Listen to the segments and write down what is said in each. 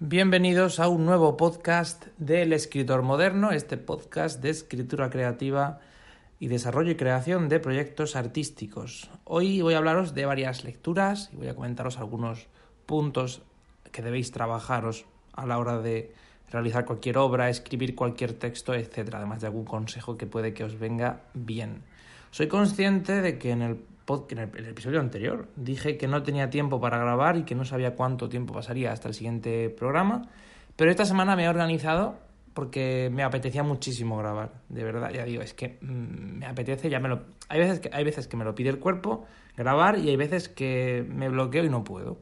Bienvenidos a un nuevo podcast del escritor moderno, este podcast de escritura creativa y desarrollo y creación de proyectos artísticos. Hoy voy a hablaros de varias lecturas y voy a comentaros algunos puntos que debéis trabajaros a la hora de realizar cualquier obra, escribir cualquier texto, etc. Además de algún consejo que puede que os venga bien. Soy consciente de que en el, en el, episodio anterior dije que no tenía tiempo para grabar y que no sabía cuánto tiempo pasaría hasta el siguiente programa, pero esta semana me he organizado porque me apetecía muchísimo grabar, de verdad, ya digo, es que mmm, me apetece, ya me lo... Hay veces, que, hay veces que me lo pide el cuerpo grabar y hay veces que me bloqueo y no puedo.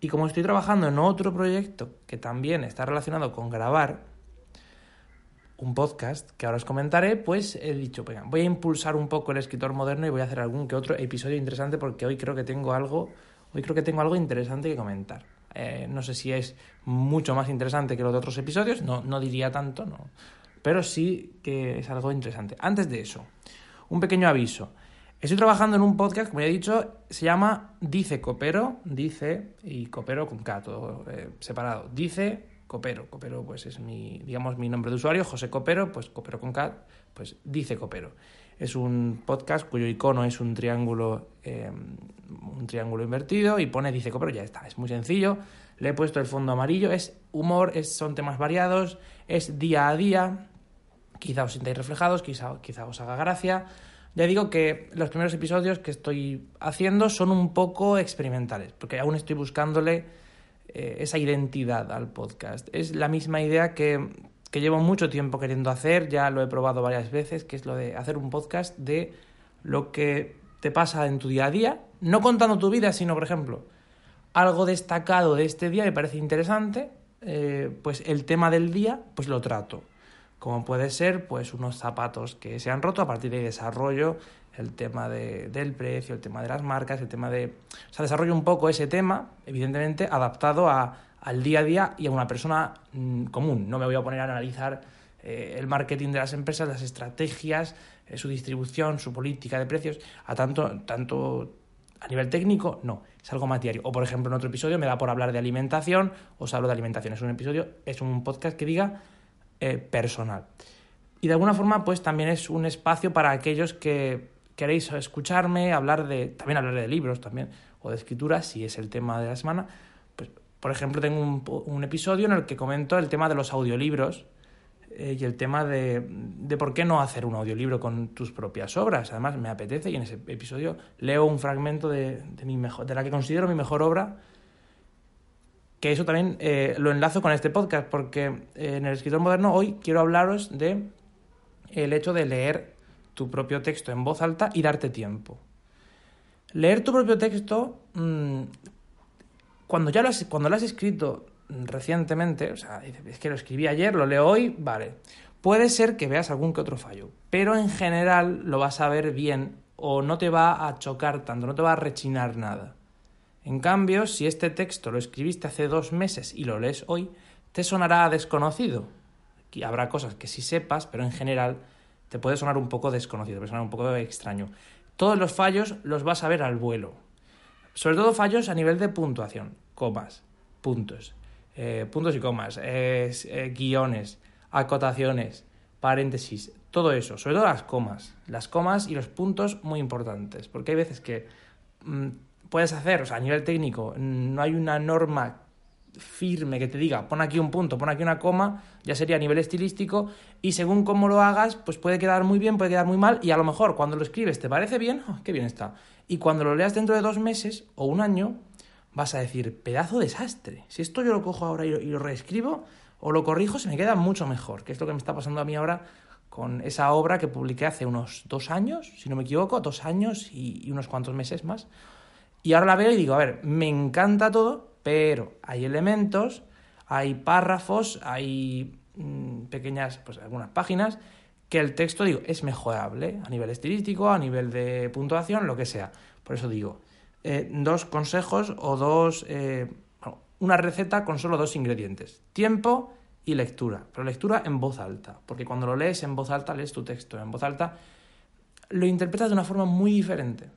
Y como estoy trabajando en otro proyecto que también está relacionado con grabar un podcast que ahora os comentaré, pues he dicho, venga, voy a impulsar un poco el escritor moderno y voy a hacer algún que otro episodio interesante porque hoy creo que tengo algo, hoy creo que tengo algo interesante que comentar. Eh, no sé si es mucho más interesante que los de otros episodios, no, no diría tanto, no. Pero sí que es algo interesante. Antes de eso, un pequeño aviso. Estoy trabajando en un podcast, como ya he dicho, se llama Dice Copero, dice y Copero con K, todo eh, separado. Dice Copero, Copero pues es mi, digamos, mi nombre de usuario, José Copero, pues Copero con K, pues Dice Copero. Es un podcast cuyo icono es un triángulo, eh, un triángulo invertido y pone Dice Copero, ya está, es muy sencillo. Le he puesto el fondo amarillo, es humor, es, son temas variados, es día a día, quizá os sintáis reflejados, quizá, quizá os haga gracia. Ya digo que los primeros episodios que estoy haciendo son un poco experimentales, porque aún estoy buscándole eh, esa identidad al podcast. Es la misma idea que, que llevo mucho tiempo queriendo hacer, ya lo he probado varias veces, que es lo de hacer un podcast de lo que te pasa en tu día a día, no contando tu vida, sino, por ejemplo, algo destacado de este día me parece interesante, eh, pues el tema del día, pues lo trato como puede ser pues unos zapatos que se han roto a partir de desarrollo el tema de, del precio, el tema de las marcas, el tema de... O sea, desarrollo un poco ese tema, evidentemente, adaptado a, al día a día y a una persona mmm, común. No me voy a poner a analizar eh, el marketing de las empresas, las estrategias, eh, su distribución, su política de precios, a tanto, tanto a nivel técnico, no, es algo más diario. O, por ejemplo, en otro episodio me da por hablar de alimentación, os hablo de alimentación. Es un episodio, es un podcast que diga eh, personal. Y de alguna forma, pues también es un espacio para aquellos que queréis escucharme, hablar de, también hablar de libros también, o de escritura, si es el tema de la semana. Pues, por ejemplo, tengo un, un episodio en el que comento el tema de los audiolibros eh, y el tema de, de por qué no hacer un audiolibro con tus propias obras. Además, me apetece y en ese episodio leo un fragmento de, de, mi mejor, de la que considero mi mejor obra que eso también eh, lo enlazo con este podcast, porque eh, en el escritor moderno hoy quiero hablaros de el hecho de leer tu propio texto en voz alta y darte tiempo. Leer tu propio texto, mmm, cuando ya lo has, cuando lo has escrito recientemente, o sea, es que lo escribí ayer, lo leo hoy, vale. Puede ser que veas algún que otro fallo, pero en general lo vas a ver bien o no te va a chocar tanto, no te va a rechinar nada. En cambio, si este texto lo escribiste hace dos meses y lo lees hoy, te sonará desconocido. Aquí habrá cosas que sí sepas, pero en general te puede sonar un poco desconocido, puede sonar un poco extraño. Todos los fallos los vas a ver al vuelo. Sobre todo fallos a nivel de puntuación, comas, puntos, eh, puntos y comas, eh, guiones, acotaciones, paréntesis, todo eso, sobre todo las comas. Las comas y los puntos muy importantes, porque hay veces que mmm, puedes hacer, o sea, a nivel técnico, no hay una norma firme que te diga, pon aquí un punto, pon aquí una coma, ya sería a nivel estilístico, y según cómo lo hagas, pues puede quedar muy bien, puede quedar muy mal, y a lo mejor cuando lo escribes te parece bien, oh, qué bien está. Y cuando lo leas dentro de dos meses o un año, vas a decir, pedazo de desastre. Si esto yo lo cojo ahora y lo, y lo reescribo o lo corrijo, se me queda mucho mejor, que es lo que me está pasando a mí ahora con esa obra que publiqué hace unos dos años, si no me equivoco, dos años y unos cuantos meses más. Y ahora la veo y digo, a ver, me encanta todo, pero hay elementos, hay párrafos, hay mm, pequeñas, pues algunas páginas que el texto, digo, es mejorable a nivel estilístico, a nivel de puntuación, lo que sea. Por eso digo, eh, dos consejos o dos, eh, una receta con solo dos ingredientes, tiempo y lectura, pero lectura en voz alta, porque cuando lo lees en voz alta, lees tu texto en voz alta, lo interpretas de una forma muy diferente,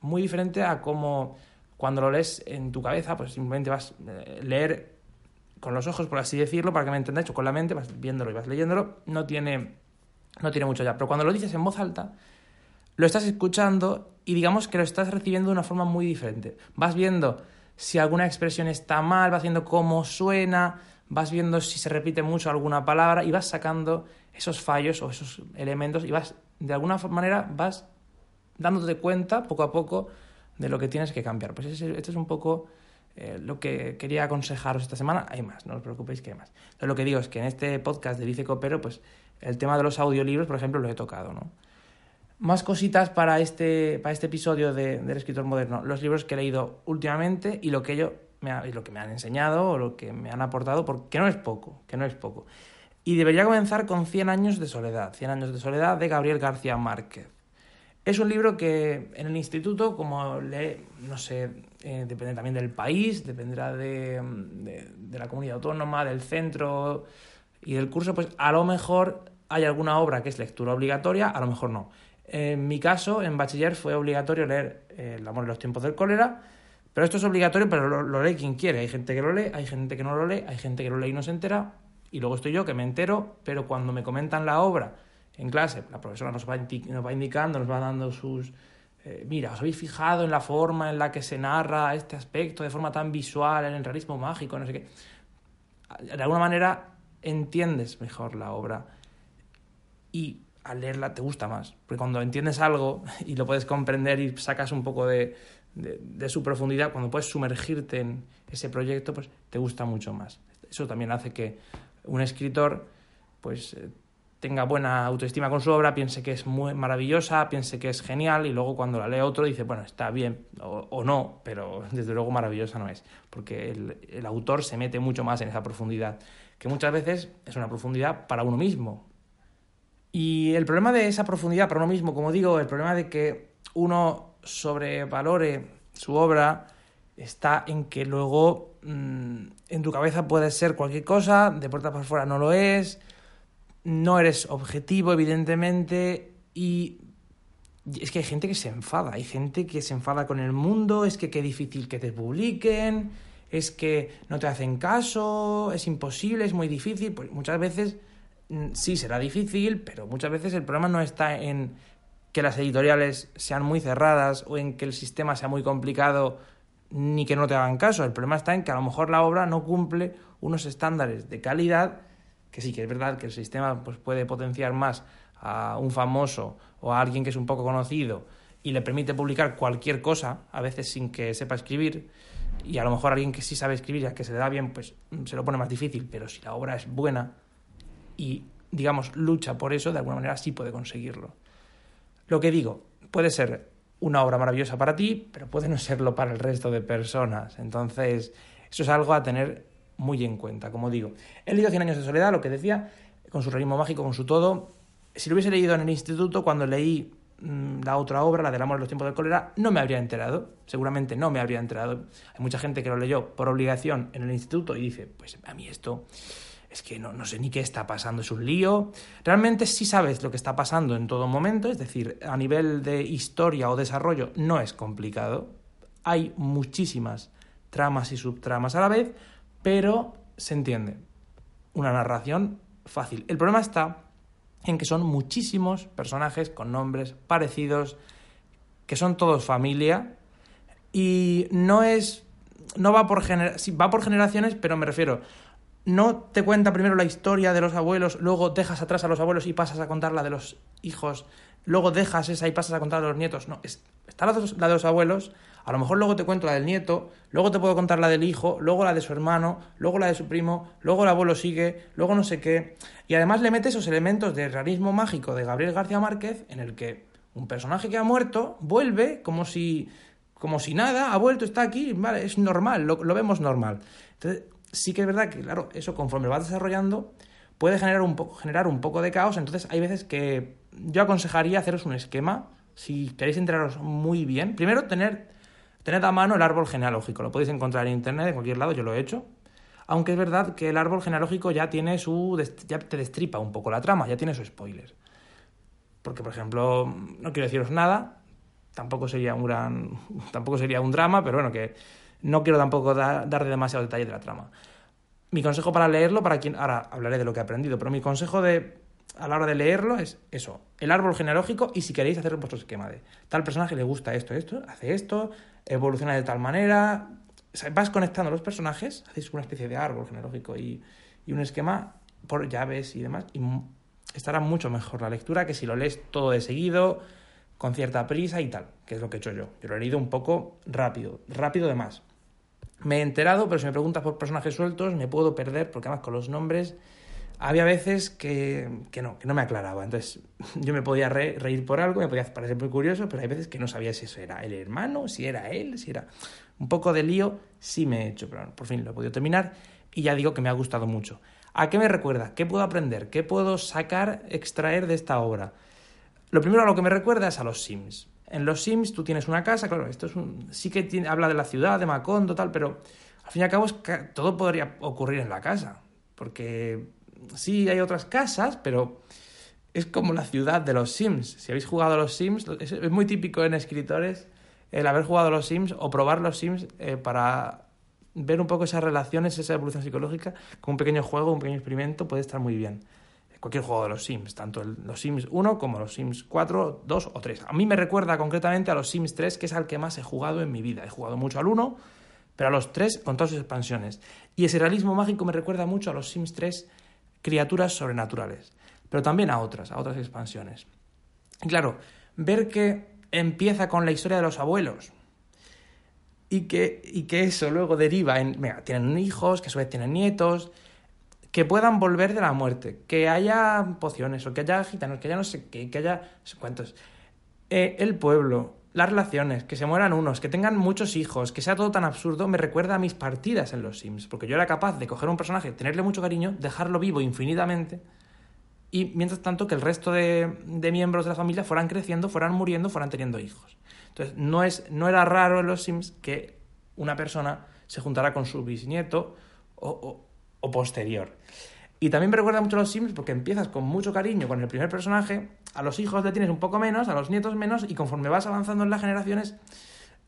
muy diferente a como cuando lo lees en tu cabeza, pues simplemente vas a eh, leer con los ojos, por así decirlo, para que me entendáis, o con la mente, vas viéndolo y vas leyéndolo, no tiene, no tiene mucho ya. Pero cuando lo dices en voz alta, lo estás escuchando y digamos que lo estás recibiendo de una forma muy diferente. Vas viendo si alguna expresión está mal, vas viendo cómo suena, vas viendo si se repite mucho alguna palabra y vas sacando esos fallos o esos elementos y vas, de alguna manera, vas dándote cuenta poco a poco de lo que tienes que cambiar. Pues esto es un poco eh, lo que quería aconsejaros esta semana. Hay más, no os preocupéis que hay más. lo que digo es que en este podcast de Dice Copero, pues el tema de los audiolibros, por ejemplo, lo he tocado, ¿no? Más cositas para este, para este episodio de, del escritor moderno. Los libros que he leído últimamente y lo que yo me lo que me han enseñado o lo que me han aportado, porque no es poco, que no es poco. Y debería comenzar con Cien años de soledad, Cien años de soledad de Gabriel García Márquez. Es un libro que en el instituto, como lee, no sé, eh, depende también del país, dependerá de, de, la comunidad autónoma, del centro y del curso, pues a lo mejor hay alguna obra que es lectura obligatoria, a lo mejor no. En mi caso, en bachiller fue obligatorio leer eh, El amor en los tiempos del cólera, pero esto es obligatorio, pero lo, lee quien quiere. Hay gente que lo lee, hay gente que no lo lee, hay gente que lo lee y no se entera, y luego estoy yo que me entero, pero cuando me comentan la obra en clase, la profesora nos va, nos va indicando, nos va dando sus... Eh, mira, os habéis fijado en la forma en la que se narra este aspecto de forma tan visual, en el realismo mágico, no sé qué. De alguna manera entiendes mejor la obra y al leerla te gusta más. Porque cuando entiendes algo y lo puedes comprender y sacas un poco de, de, su profundidad, cuando puedes sumergirte en ese proyecto, pues te gusta mucho más. Eso también hace que un escritor pues eh, tenga buena autoestima con su obra, piense que es muy maravillosa, piense que es genial y luego cuando la lee otro dice, bueno, está bien o, no, pero desde luego maravillosa no es, porque el, el, autor se mete mucho más en esa profundidad, que muchas veces es una profundidad para uno mismo. Y el problema de esa profundidad para uno mismo, como digo, el problema de que uno sobrevalore su obra está en que luego mm, en tu cabeza puede ser cualquier cosa, de puerta para afuera no lo es, no eres objetivo, evidentemente, y es que hay gente que se enfada, hay gente que se enfada con el mundo, es que qué difícil que te publiquen, es que no te hacen caso, es imposible, es muy difícil, pues muchas veces mm, sí será difícil, pero muchas veces el problema no está en que las editoriales sean muy cerradas o en que el sistema sea muy complicado ni que no te hagan caso. El problema está en que a lo mejor la obra no cumple unos estándares de calidad, que sí que es verdad que el sistema pues, puede potenciar más a un famoso o a alguien que es un poco conocido y le permite publicar cualquier cosa, a veces sin que sepa escribir, y a lo mejor alguien que sí sabe escribir y a que se le da bien, pues se lo pone más difícil, pero si la obra es buena y, digamos, lucha por eso, de alguna manera sí puede conseguirlo. Lo que digo, puede ser una obra maravillosa para ti, pero puede no serlo para el resto de personas. Entonces, eso es algo a tener muy en cuenta, como digo. He leído Cien años de soledad, lo que decía, con su realismo mágico, con su todo. Si lo hubiese leído en el instituto, cuando leí mm, la otra obra, la del amor en los tiempos del cólera, no me habría enterado. Seguramente no me habría enterado. Hay mucha gente que lo leyó por obligación en el instituto y dice, pues a mí esto es que no, no, sé ni qué está pasando, es un lío. Realmente sí sabes lo que está pasando en todo momento, es decir, a nivel de historia o desarrollo no es complicado. Hay muchísimas tramas y subtramas a la vez, pero se entiende. Una narración fácil. El problema está en que son muchísimos personajes con nombres parecidos, que son todos familia, y no es. No va por, gener va por generaciones, pero me refiero no te cuenta primero la historia de los abuelos, luego dejas atrás a los abuelos y pasas a contar la de los hijos, luego dejas esa y pasas a contar de los nietos. No, está la de, los, los abuelos, a lo mejor luego te cuento la del nieto, luego te puedo contar la del hijo, luego la de su hermano, luego la de su primo, luego el abuelo sigue, luego no sé qué. Y además le mete esos elementos de realismo mágico de Gabriel García Márquez en el que un personaje que ha muerto vuelve como si como si nada, ha vuelto, está aquí, vale, es normal, lo, lo vemos normal. Entonces, sí que es verdad que, claro, eso conforme vas desarrollando puede generar un, poco, generar un poco de caos, entonces hay veces que yo aconsejaría haceros un esquema, si queréis enteraros muy bien. Primero, tener, tener a mano el árbol genealógico, lo podéis encontrar en internet, en cualquier lado, yo lo he hecho. Aunque es verdad que el árbol genealógico ya tiene su. ya te destripa un poco la trama, ya tiene su spoiler. Porque, por ejemplo, no quiero deciros nada, tampoco sería un gran. tampoco sería un drama, pero bueno, que no quiero tampoco dar, de demasiado detalle de la trama. Mi consejo para leerlo, para quien. Ahora hablaré de lo que he aprendido, pero mi consejo de a la hora de leerlo es eso, el árbol genealógico y si queréis hacer vuestro esquema de tal personaje le gusta esto, esto, hace esto, evoluciona de tal manera, vas conectando los personajes, hacéis una especie de árbol genealógico y, y un esquema por llaves y demás, y estará mucho mejor la lectura que si lo lees todo de seguido, con cierta prisa y tal, que es lo que he hecho yo. Yo lo he leído un poco rápido, rápido de más. Me he enterado, pero si me preguntas por personajes sueltos, me puedo perder, porque además con los nombres había veces que, que, no, que no me aclaraba. Entonces yo me podía reír por algo, me podía parecer muy curioso, pero hay veces que no sabía si eso era el hermano, si era él, si era... Un poco de lío sí me he hecho, pero por fin lo he podido terminar y ya digo que me ha gustado mucho. ¿A qué me recuerda? ¿Qué puedo aprender? ¿Qué puedo sacar, extraer de esta obra? Lo primero a lo que me recuerda es a los Sims. En los Sims tú tienes una casa, claro, esto es un, sí que habla de la ciudad, de Macondo, tal, pero al fin y al cabo es todo podría ocurrir en la casa, porque sí hay otras casas, pero es como la ciudad de los Sims. Si habéis jugado a los Sims, es, muy típico en escritores el haber jugado a los Sims o probar los Sims eh, para ver un poco esas relaciones, esa evolución psicológica, con un pequeño juego, un pequeño experimento, puede estar muy bien. Cualquier juego de los Sims, tanto los Sims 1 como los Sims 4, 2 o 3. A mí me recuerda concretamente a los Sims 3, que es al que más he jugado en mi vida. He jugado mucho al 1, pero a los 3 con todas sus expansiones. Y ese realismo mágico me recuerda mucho a los Sims 3 criaturas sobrenaturales, pero también a otras, a otras expansiones. Y claro, ver que empieza con la historia de los abuelos y que, y que eso luego deriva en, mira, tienen hijos, que a su vez tienen nietos, que puedan volver de la muerte, que haya pociones o que haya gitanos, que haya no sé qué, que haya no sé cuántos. Eh, el pueblo, las relaciones, que se mueran unos, que tengan muchos hijos, que sea todo tan absurdo, me recuerda a mis partidas en los Sims, porque yo era capaz de coger un personaje, tenerle mucho cariño, dejarlo vivo infinitamente, y mientras tanto que el resto de, miembros de la familia fueran creciendo, fueran muriendo, fueran teniendo hijos. Entonces, no, es, no era raro en los Sims que una persona se juntara con su bisnieto o, o posterior. Y también me recuerda mucho a los Sims porque empiezas con mucho cariño con el primer personaje, a los hijos le tienes un poco menos, a los nietos menos, y conforme vas avanzando en las generaciones,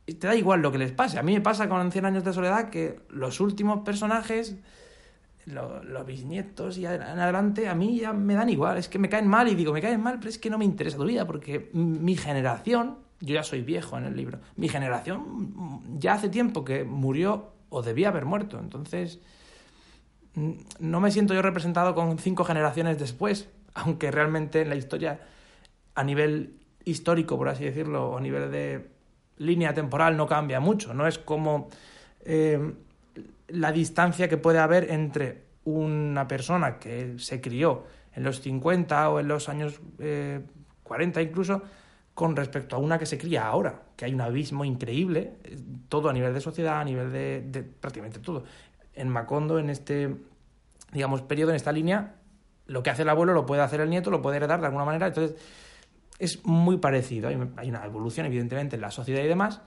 te da igual lo que les pase. A mí me pasa con 100 años de soledad que los últimos personajes, los, bisnietos y en adelante, a mí ya me dan igual. Es que me caen mal y digo, me caen mal, pero es que no me interesa tu vida porque mi generación, yo ya soy viejo en el libro, mi generación ya hace tiempo que murió o debía haber muerto. Entonces no me siento yo representado con cinco generaciones después, aunque realmente en la historia, a nivel histórico, por así decirlo, o a nivel de línea temporal, no cambia mucho. No es como eh, la distancia que puede haber entre una persona que se crió en los 50 o en los años 40 eh, incluso, con respecto a una que se cría ahora, que hay un abismo increíble, eh, todo a nivel de sociedad, a nivel de, de prácticamente todo en Macondo, en este, digamos, periodo, en esta línea, lo que hace el abuelo lo puede hacer el nieto, lo puede heredar de alguna manera. Entonces, es muy parecido. Hay una evolución, evidentemente, en la sociedad y demás.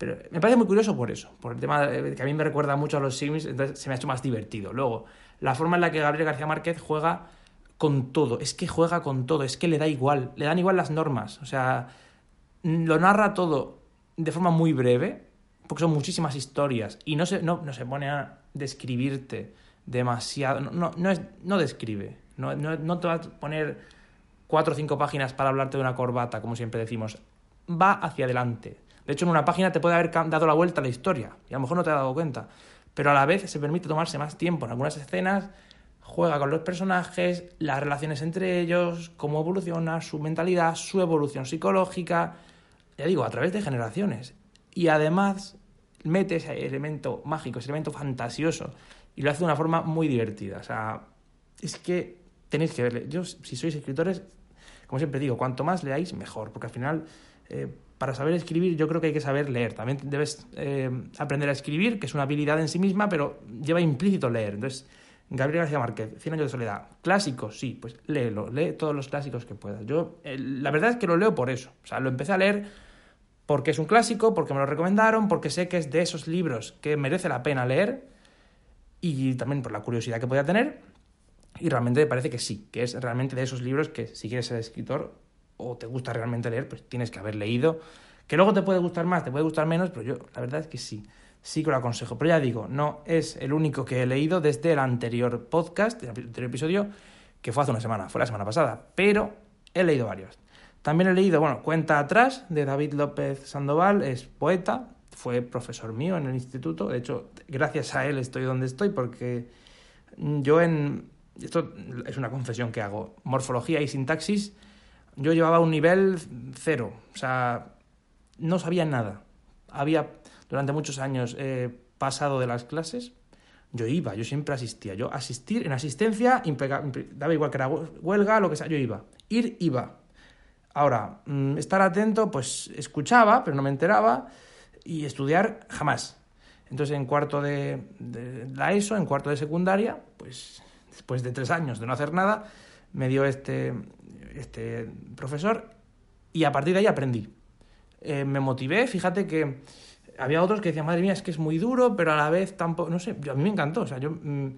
Pero me parece muy curioso por eso, por el tema que a mí me recuerda mucho a los Sims, entonces se me ha hecho más divertido. Luego, la forma en la que Gabriel García Márquez juega con todo, es que juega con todo, es que le da igual, le dan igual las normas, o sea, lo narra todo de forma muy breve, porque son muchísimas historias, y no se, no, no se pone a describirte demasiado. No, no, es, no describe. No, no, te va a poner cuatro o cinco páginas para hablarte de una corbata, como siempre decimos. Va hacia adelante. De hecho, en una página te puede haber dado la vuelta a la historia, y a lo mejor no te has dado cuenta. Pero a la vez se permite tomarse más tiempo. En algunas escenas juega con los personajes, las relaciones entre ellos, cómo evoluciona, su mentalidad, su evolución psicológica. Ya digo, a través de generaciones. Y además mete ese elemento mágico, ese elemento fantasioso, y lo hace de una forma muy divertida. O sea, es que tenéis que verle. Yo, si sois escritores, como siempre digo, cuanto más leáis, mejor, porque al final, eh, para saber escribir yo creo que hay que saber leer. También debes eh, aprender a escribir, que es una habilidad en sí misma, pero lleva implícito leer. Entonces, Gabriel García Márquez, Cien años de soledad. ¿Clásicos? Sí, pues léelo, lee todos los clásicos que puedas. Yo, la verdad es que lo leo por eso. O sea, lo empecé a leer porque es un clásico, porque me lo recomendaron, porque sé que es de esos libros que merece la pena leer y también por la curiosidad que podía tener. Y realmente me parece que sí, que es realmente de esos libros que si quieres ser escritor o te gusta realmente leer, pues tienes que haber leído. Que luego te puede gustar más, te puede gustar menos, pero yo la verdad es que sí, sí que lo aconsejo. Pero ya digo, no es el único que he leído desde el anterior podcast, el anterior episodio, que fue hace una semana, fue la semana pasada, pero he leído varios. También he leído, bueno, Cuenta atrás, de David López Sandoval, es poeta, fue profesor mío en el instituto, de hecho, gracias a él estoy donde estoy, porque yo en... Esto es una confesión que hago. Morfología y sintaxis yo llevaba un nivel cero, o sea, no sabía nada. Había durante muchos años eh, pasado de las clases, yo iba, yo siempre asistía. Yo asistir en asistencia, daba igual que era huelga, lo que sea, yo iba. Ir, iba. Ahora, mm, estar atento, pues escuchaba, pero no me enteraba, y estudiar jamás. Entonces, en cuarto de, de la ESO, en cuarto de secundaria, pues después de tres años de no hacer nada, me dio este, este profesor y a partir de ahí aprendí. Eh, me motivé, fíjate que había otros que decían, madre mía, es que es muy duro, pero a la vez tampoco, no sé, a mí me encantó, o sea, yo, mm,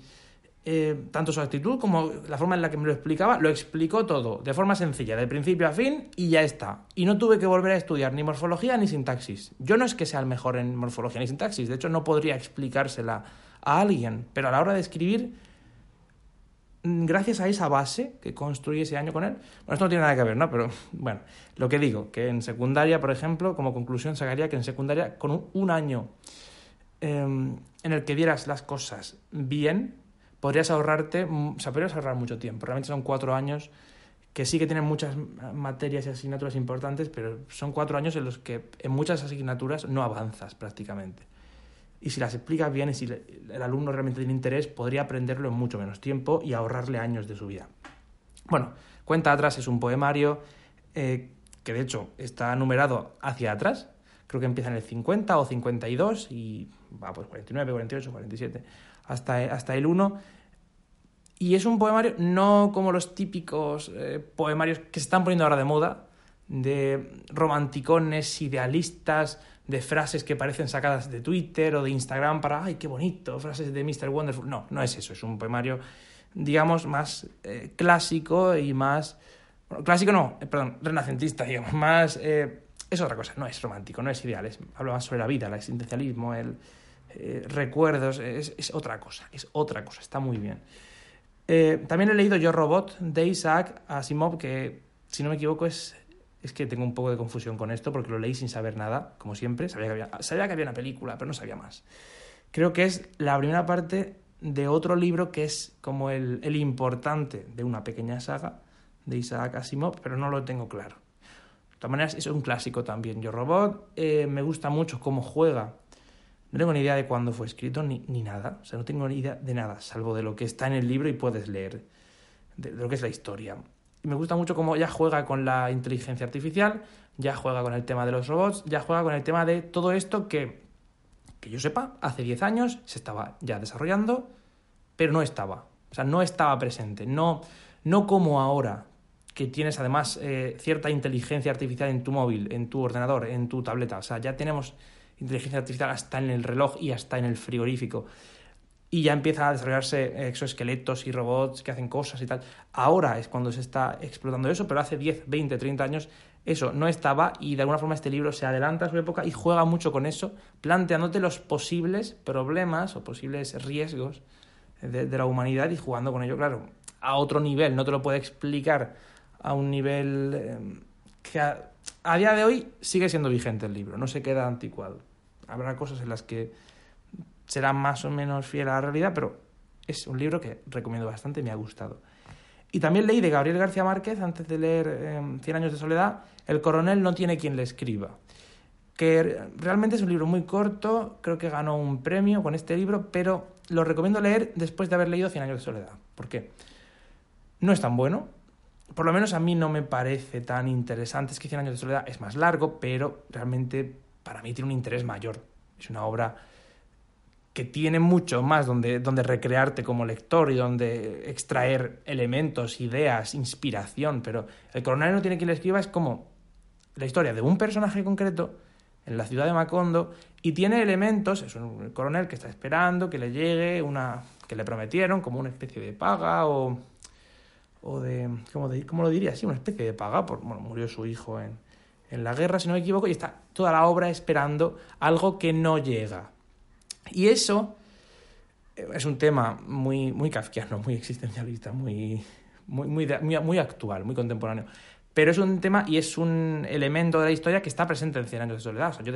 eh, tanto su actitud como la forma en la que me lo explicaba, lo explicó todo, de forma sencilla, de principio a fin, y ya está. Y no tuve que volver a estudiar ni morfología ni sintaxis. Yo no es que sea el mejor en morfología ni sintaxis, de hecho no podría explicársela a alguien, pero a la hora de escribir Mm, gracias a esa base que construí ese año con él, bueno, esto no tiene nada que ver, ¿no? Pero bueno, lo que digo, que en secundaria, por ejemplo, como conclusión sacaría que en secundaria, con un, año em, en el que dieras las cosas bien, podrías ahorrarte, o podrías ahorrar mucho tiempo. Realmente son cuatro años que sí que tienen muchas materias y asignaturas importantes, pero son cuatro años en los que en muchas asignaturas no avanzas prácticamente y si las explicas bien y si el alumno realmente tiene interés, podría aprenderlo en mucho menos tiempo y ahorrarle años de su vida. Bueno, Cuenta atrás es un poemario eh, que de hecho está numerado hacia atrás, creo que empieza en el 50 o 52 y va pues 49, 48, 47, hasta, hasta el 1. Y es un poemario no como los típicos eh, poemarios que se están poniendo ahora de moda, de romanticones, idealistas, de frases que parecen sacadas de Twitter o de Instagram para, ay, qué bonito, frases de Mr. Wonderful. No, no es eso, es un poemario, digamos, más eh, clásico y más... Bueno, clásico no, eh, perdón, renacentista, digamos, más... Es otra cosa, no es romántico, no es ideal, es, habla más sobre la vida, el existencialismo, el recuerdos, es, otra cosa, es otra cosa, está muy bien. también he leído Yo Robot de Isaac Asimov, que si no me equivoco es es que tengo un poco de confusión con esto porque lo leí sin saber nada, como siempre. Sabía que había, sabía que había una película, pero no sabía más. Creo que es la primera parte de otro libro que es como el, el importante de una pequeña saga de Isaac Asimov, pero no lo tengo claro. De todas maneras, es un clásico también. Yo Robot eh, me gusta mucho cómo juega. No tengo ni idea de cuándo fue escrito ni, ni, nada. O sea, no tengo ni idea de nada, salvo de lo que está en el libro y puedes leer, de lo que es la historia. Y me gusta mucho cómo ya juega con la inteligencia artificial, ya juega con el tema de los robots, ya juega con el tema de todo esto que, que yo sepa, hace 10 años se estaba ya desarrollando, pero no estaba. O sea, no estaba presente. No, no como ahora, que tienes además eh, cierta inteligencia artificial en tu móvil, en tu ordenador, en tu tableta. O sea, ya tenemos inteligencia artificial hasta en el reloj y hasta en el frigorífico y ya empiezan a desarrollarse exoesqueletos y robots que hacen cosas y tal. Ahora es cuando se está explotando eso, pero hace 10, 20, 30 años eso no estaba y de alguna forma este libro se adelanta a su época y juega mucho con eso, planteándote los posibles problemas o posibles riesgos de, la humanidad y jugando con ello, claro, a otro nivel. No te lo puede explicar a un nivel eh, que a, a día de hoy sigue siendo vigente el libro, no se queda anticuado. Habrá cosas en las que será más o menos fiel a la realidad, pero es un libro que recomiendo bastante, me ha gustado. Y también leí de Gabriel García Márquez, antes de leer eh, Cien años de soledad, El coronel no tiene quien le escriba, que realmente es un libro muy corto, creo que ganó un premio con este libro, pero lo recomiendo leer después de haber leído Cien años de soledad. ¿Por qué? No es tan bueno, por lo menos a mí no me parece tan interesante. Es que Cien años de soledad es más largo, pero realmente para mí tiene un interés mayor. Es una obra que tiene mucho más donde, donde recrearte como lector y donde extraer elementos, ideas, inspiración, pero el coronel no tiene quien le escriba, es como la historia de un personaje concreto en la ciudad de Macondo y tiene elementos, es un coronel que está esperando que le llegue una que le prometieron como una especie de paga o, o de, ¿cómo, de, ¿cómo lo diría? Sí, una especie de paga, por, bueno, murió su hijo en, en la guerra, si no me equivoco, y está toda la obra esperando algo que no llega. Y eso eh, es un tema muy, muy kafkiano, muy existencialista, muy, muy, muy, muy, actual, muy contemporáneo. Pero es un tema y es un elemento de la historia que está presente en Cien años de soledad. yo,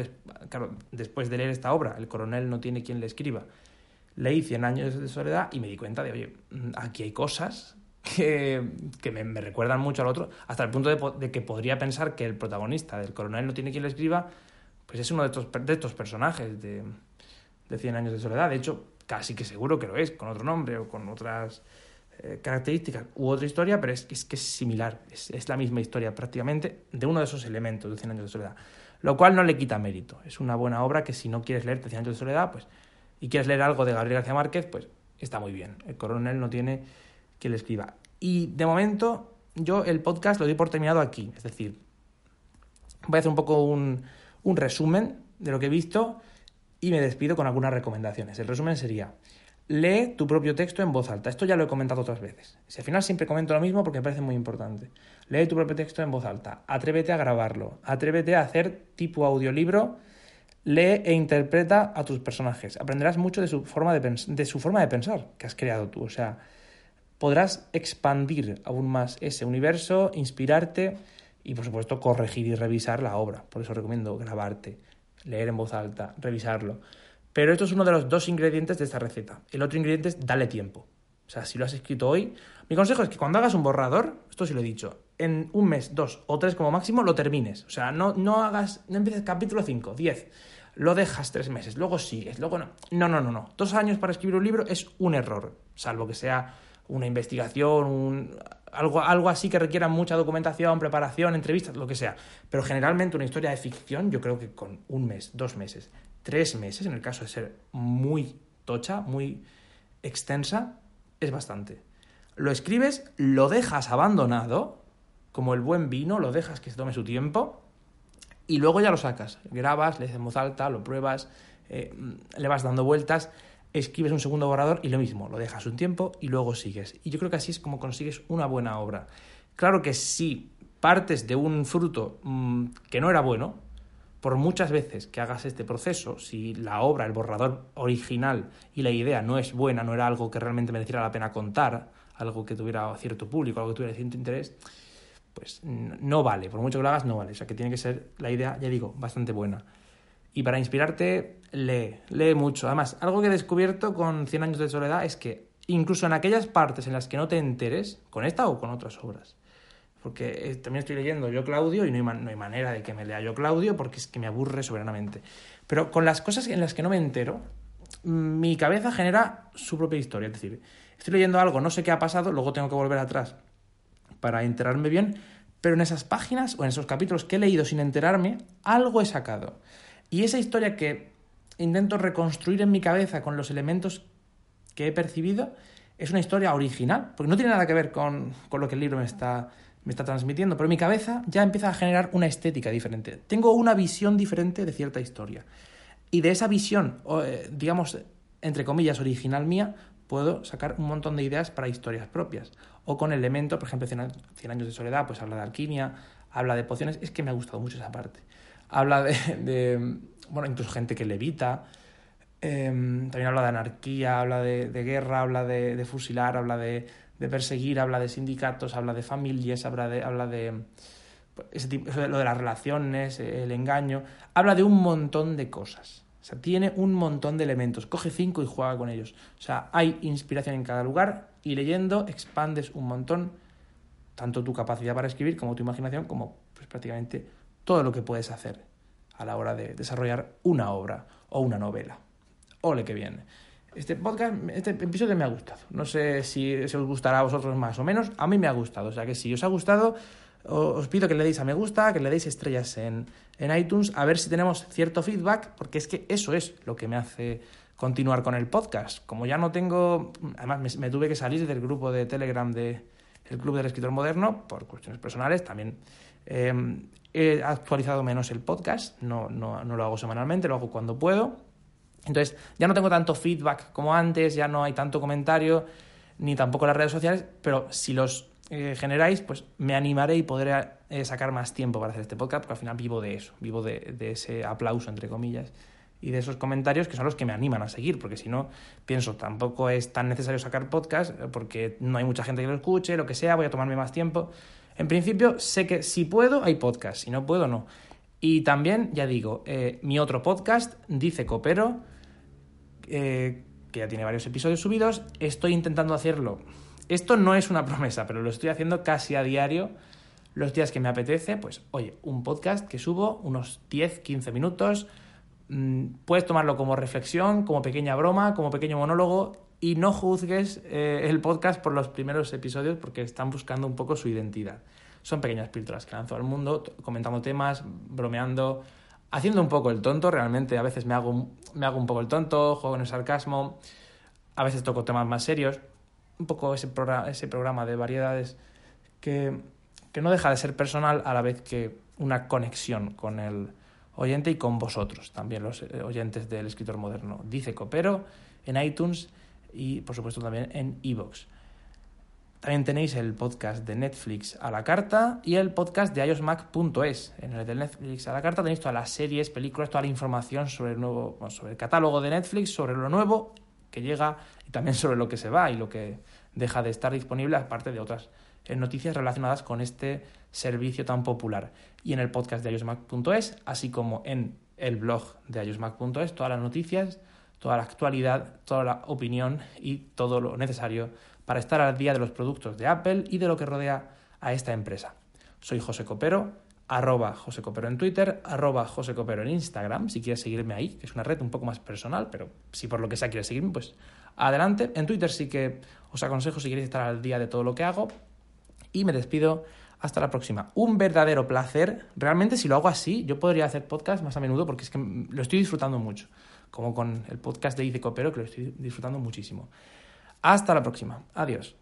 claro, después de leer esta obra, El coronel no tiene quien le escriba, leí Cien años de soledad y me di cuenta de, oye, aquí hay cosas que, me, recuerdan mucho al otro, hasta el punto de, de, que podría pensar que el protagonista del coronel no tiene quien le escriba, pues es uno de estos, de estos personajes de, de Cien años de soledad. De hecho, casi que seguro que lo es, con otro nombre o con otras eh, características u otra historia, pero es, es que es similar, es, es, la misma historia prácticamente de uno de esos elementos de Cien años de soledad. Lo cual no le quita mérito. Es una buena obra que si no quieres leer Cien años de soledad, pues, y quieres leer algo de Gabriel García Márquez, pues está muy bien. El coronel no tiene que le escriba. Y de momento, yo el podcast lo doy por terminado aquí. Es decir, voy a hacer un poco un, un resumen de lo que he visto y me despido con algunas recomendaciones. El resumen sería, lee tu propio texto en voz alta. Esto ya lo he comentado otras veces. Si al final siempre comento lo mismo porque me parece muy importante. Lee tu propio texto en voz alta. Atrévete a grabarlo. Atrévete a hacer tipo audiolibro. Lee e interpreta a tus personajes. Aprenderás mucho de su forma de, de, su forma de pensar que has creado tú. O sea, podrás expandir aún más ese universo, inspirarte y, por supuesto, corregir y revisar la obra. Por eso recomiendo grabarte leer en voz alta, revisarlo. Pero esto es uno de los dos ingredientes de esta receta. El otro ingrediente es dale tiempo. O sea, si lo has escrito hoy, mi consejo es que cuando hagas un borrador, esto sí lo he dicho, en un mes, dos o tres como máximo lo termines. O sea, no, no hagas, no empieces capítulo 5, 10, lo dejas tres meses, luego sigues, luego no. No, no, no, no. Dos años para escribir un libro es un error, salvo que sea una investigación, un, algo, algo así que requiera mucha documentación, preparación, entrevistas, lo que sea. Pero generalmente una historia de ficción, yo creo que con un mes, dos meses, tres meses, en el caso de ser muy tocha, muy extensa, es bastante. Lo escribes, lo dejas abandonado, como el buen vino, lo dejas que se tome su tiempo, y luego ya lo sacas. Grabas, lees en voz alta, lo pruebas, eh, le vas dando vueltas escribes un segundo borrador y lo mismo, lo dejas un tiempo y luego sigues. Y yo creo que así es como consigues una buena obra. Claro que si partes de un fruto mmm, que no era bueno, por muchas veces que hagas este proceso, si la obra, el borrador original y la idea no es buena, no era algo que realmente mereciera la pena contar, algo que tuviera cierto público, algo que tuviera cierto interés, pues no vale, por mucho que lo hagas no vale. O sea que tiene que ser la idea, ya digo, bastante buena. Y para inspirarte, lee, lee mucho. Además, algo que he descubierto con 100 años de soledad es que incluso en aquellas partes en las que no te enteres, con esta o con otras obras, porque eh, también estoy leyendo yo Claudio y no hay, no hay, manera de que me lea yo Claudio porque es que me aburre soberanamente. Pero con las cosas en las que no me entero, mi cabeza genera su propia historia. Es decir, estoy leyendo algo, no sé qué ha pasado, luego tengo que volver atrás para enterarme bien, pero en esas páginas o en esos capítulos que he leído sin enterarme, algo he sacado. Y esa historia que intento reconstruir en mi cabeza con los elementos que he percibido es una historia original, porque no tiene nada que ver con, con lo que el libro me está, me está transmitiendo, pero mi cabeza ya empieza a generar una estética diferente. Tengo una visión diferente de cierta historia. Y de esa visión, eh, digamos, entre comillas, original mía, puedo sacar un montón de ideas para historias propias. O con elementos, por ejemplo, Cien años de soledad, pues habla de alquimia, habla de pociones. Es que me ha gustado mucho esa parte habla de, bueno, incluso gente que levita, eh, también habla de anarquía, habla de, guerra, habla de, fusilar, habla de, perseguir, habla de sindicatos, habla de familias, habla de, habla de ese tipo, lo de las relaciones, el engaño, habla de un montón de cosas. O sea, tiene un montón de elementos. Coge cinco y juega con ellos. O sea, hay inspiración en cada lugar y leyendo expandes un montón tanto tu capacidad para escribir como tu imaginación, como pues, prácticamente todo lo que puedes hacer a la hora de desarrollar una obra o una novela. Ole que bien. Este podcast, este episodio me ha gustado. No sé si, se os gustará a vosotros más o menos. A mí me ha gustado. O sea que si os ha gustado, os pido que le deis a me gusta, que le deis estrellas en, en iTunes, a ver si tenemos cierto feedback, porque es que eso es lo que me hace continuar con el podcast. Como ya no tengo, además me, tuve que salir del grupo de Telegram de el Club del Escritor Moderno por cuestiones personales, también em, he actualizado menos el podcast, no, no, no lo hago semanalmente, lo hago cuando puedo. Entonces ya no tengo tanto feedback como antes, ya no hay tanto comentario, ni tampoco las redes sociales, pero si los eh, generáis, pues me animaré y podré eh, sacar más tiempo para hacer este podcast, porque al final vivo de eso, vivo de, de ese aplauso, entre comillas, y de esos comentarios que son los que me animan a seguir, porque si no, pienso, tampoco es tan necesario sacar podcast, eh, porque no hay mucha gente que lo escuche, lo que sea, voy a tomarme más tiempo. En principio, sé que si puedo, hay podcast, si no puedo, no. Y también, ya digo, eh, mi otro podcast, Dice Copero, eh, que ya tiene varios episodios subidos, estoy intentando hacerlo. Esto no es una promesa, pero lo estoy haciendo casi a diario los días que me apetece, pues oye, un podcast que subo unos 10, 15 minutos, puedes tomarlo como reflexión, como pequeña broma, como pequeño monólogo y no juzgues eh, el podcast por los primeros episodios porque están buscando un poco su identidad. Son pequeñas píldoras que lanzo al mundo, comentando temas, bromeando, haciendo un poco el tonto. Realmente a veces me hago, me hago un poco el tonto, juego en el sarcasmo, a veces toco temas más serios. Un poco ese, programa, ese programa de variedades que, que no deja de ser personal a la vez que una conexión con el oyente y con vosotros, también los eh, oyentes del escritor moderno. Dice Copero en iTunes y por supuesto también en iVoox. También tenéis el podcast de Netflix a la carta y el podcast de iosmac.es. En el de Netflix a la carta tenéis todas las series, películas, toda la información sobre el nuevo, sobre el catálogo de Netflix, sobre lo nuevo que llega y también sobre lo que se va y lo que deja de estar disponible, aparte de otras noticias relacionadas con este servicio tan popular. Y en el podcast de iosmac.es, así como en el blog de iosmac.es, todas las noticias, toda la actualidad, toda la opinión y todo lo necesario para estar al día de los productos de Apple y de lo que rodea a esta empresa. Soy José Copero, arroba José Copero en Twitter, arroba José Copero en Instagram, si quieres seguirme ahí, que es una red un poco más personal, pero si por lo que sea quieres seguirme, pues adelante. En Twitter sí que os aconsejo si queréis estar al día de todo lo que hago, y me despido hasta la próxima. Un verdadero placer. Realmente si lo hago así, yo podría hacer podcast más a menudo porque es que lo estoy disfrutando mucho. Como con el podcast de Ice Copero, que lo estoy disfrutando muchísimo. Hasta la próxima. Adiós.